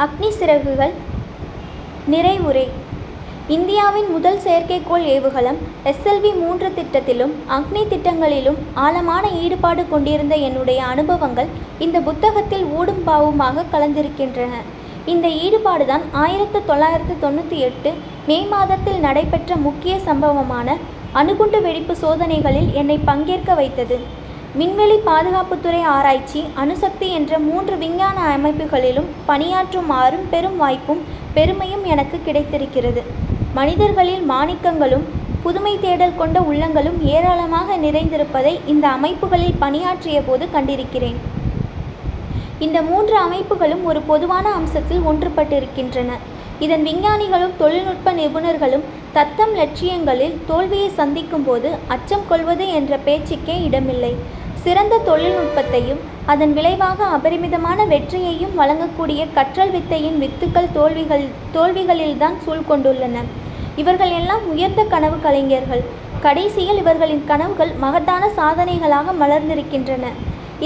அக்னி சிறகுகள் நிறைவுரை இந்தியாவின் முதல் செயற்கைக்கோள் ஏவுகலம் எஸ்எல்வி மூன்று திட்டத்திலும் அக்னி திட்டங்களிலும் ஆழமான ஈடுபாடு கொண்டிருந்த என்னுடைய அனுபவங்கள் இந்த புத்தகத்தில் ஊடும் பாவுமாக கலந்திருக்கின்றன. இந்த ஈடுபாடுதான் ஆயிரத்து தொள்ளாயிரத்து தொண்ணூற்றி எட்டு மே மாதத்தில் நடைபெற்ற முக்கிய சம்பவமான அணுகுண்டு வெடிப்பு சோதனைகளில் என்னை பங்கேற்க வைத்தது. விண்வெளி பாதுகாப்புத்துறை ஆராய்ச்சி அணுசக்தி என்ற மூன்று விஞ்ஞான அமைப்புகளிலும் பணியாற்றுமாறும் பெரும் வாய்ப்பும் பெருமையும் எனக்கு கிடைத்திருக்கிறது. மனிதர்களில் மாணிக்கங்களும் புதுமை தேடல் கொண்ட உள்ளங்களும் ஏராளமாக நிறைந்திருப்பதை இந்த அமைப்புகளில் பணியாற்றிய போது கண்டிருக்கிறேன். இந்த மூன்று அமைப்புகளும் ஒரு பொதுவான அம்சத்தில் ஒன்றுபட்டிருக்கின்றன. இதன் விஞ்ஞானிகளும் தொழில்நுட்ப நிபுணர்களும் தத்தம் லட்சியங்களில் தோல்வியை சந்திக்கும் போது அச்சம் கொள்வது என்ற பேச்சுக்கே இடமில்லை. சிறந்த தொழில்நுட்பத்தையும் அதன் விளைவாக அபரிமிதமான வெற்றியையும் வழங்கக்கூடிய கற்றல் வித்தையின் வித்துக்கள் தோல்விகள் தோல்விகளில்தான் சூழ்கொண்டுள்ளன இவர்கள் எல்லாம் உயர்ந்த கனவு கலைஞர்கள். கடைசியில் இவர்களின் கனவுகள் மகத்தான சாதனைகளாக மலர்ந்திருக்கின்றன.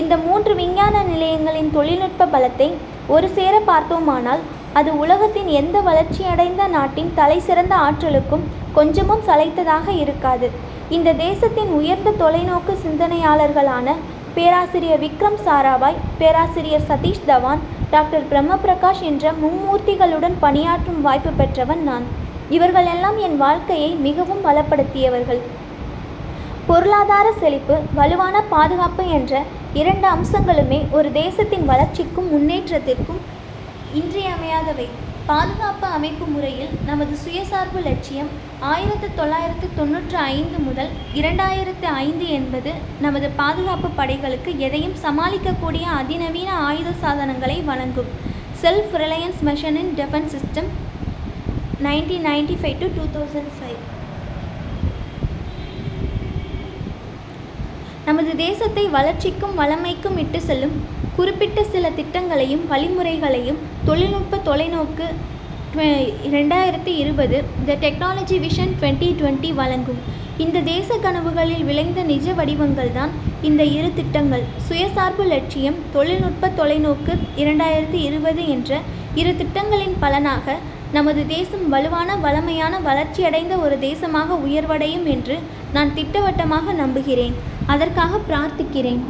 இந்த மூன்று விஞ்ஞான நிலையங்களின் தொழில்நுட்ப பலத்தை ஒரு சேர பார்த்தோமானால் அது உலகத்தின் எந்த வளர்ச்சியடைந்த நாட்டின் தலைசிறந்த ஆற்றலுக்கும் கொஞ்சமும் சளைத்ததாக இருக்காது. இந்த தேசத்தின் உயர்ந்த தொலைநோக்கு சிந்தனையாளர்களான பேராசிரியர் விக்ரம் சாராபாய் பேராசிரியர் சதீஷ் தவான் டாக்டர் பிரம்மபிரகாஷ் என்ற மும்மூர்த்திகளுடன் பணியாற்றும் வாய்ப்பு பெற்றவன் நான். இவர்கள் எல்லாம் என் வாழ்க்கையை மிகவும் பலப்படுத்தியவர்கள். பொருளாதார செழிப்பு வலுவான பாதுகாப்பு என்ற இரண்டு அம்சங்களுமே ஒரு தேசத்தின் வளர்ச்சிக்கும் முன்னேற்றத்திற்கும் இன்றியமையாதவை. பாதுகாப்பு அமைப்பு முறையில் நமது சுயசார்பு லட்சியம் ஆயிரத்து தொள்ளாயிரத்து தொன்னூற்று ஐந்து முதல் இரண்டாயிரத்து ஐந்து என்பது நமது பாதுகாப்பு படைகளுக்கு எதையும் சமாளிக்கக்கூடிய அதிநவீன ஆயுத சாதனங்களை வழங்கும். Self reliance mission in defence system nineteen ninety five to two thousand five நமது தேசத்தை வளர்ச்சிக்கும் வளமைக்கும் இட்டு செல்லும் குறிப்பிட்ட சில திட்டங்களையும் வழிமுறைகளையும் தொழில்நுட்ப தொலைநோக்கு ரெண்டாயிரத்தி இருபது the technology vision twenty twenty வழங்கும். இந்த தேச கனவுகளில் விளைந்த நிஜ வடிவங்கள் தான் இந்த இரு திட்டங்கள். சுயசார்பு லட்சியம் தொழில்நுட்ப தொலைநோக்கு இரண்டாயிரத்தி இருபது என்ற இரு திட்டங்களின் பலனாக நமது தேசம் வலுவான வளமையான வளர்ச்சியடைந்த ஒரு தேசமாக உயர்வடையும் என்று நான் திட்டவட்டமாக நம்புகிறேன். அதற்காக பிரார்த்திக்கிறேன்.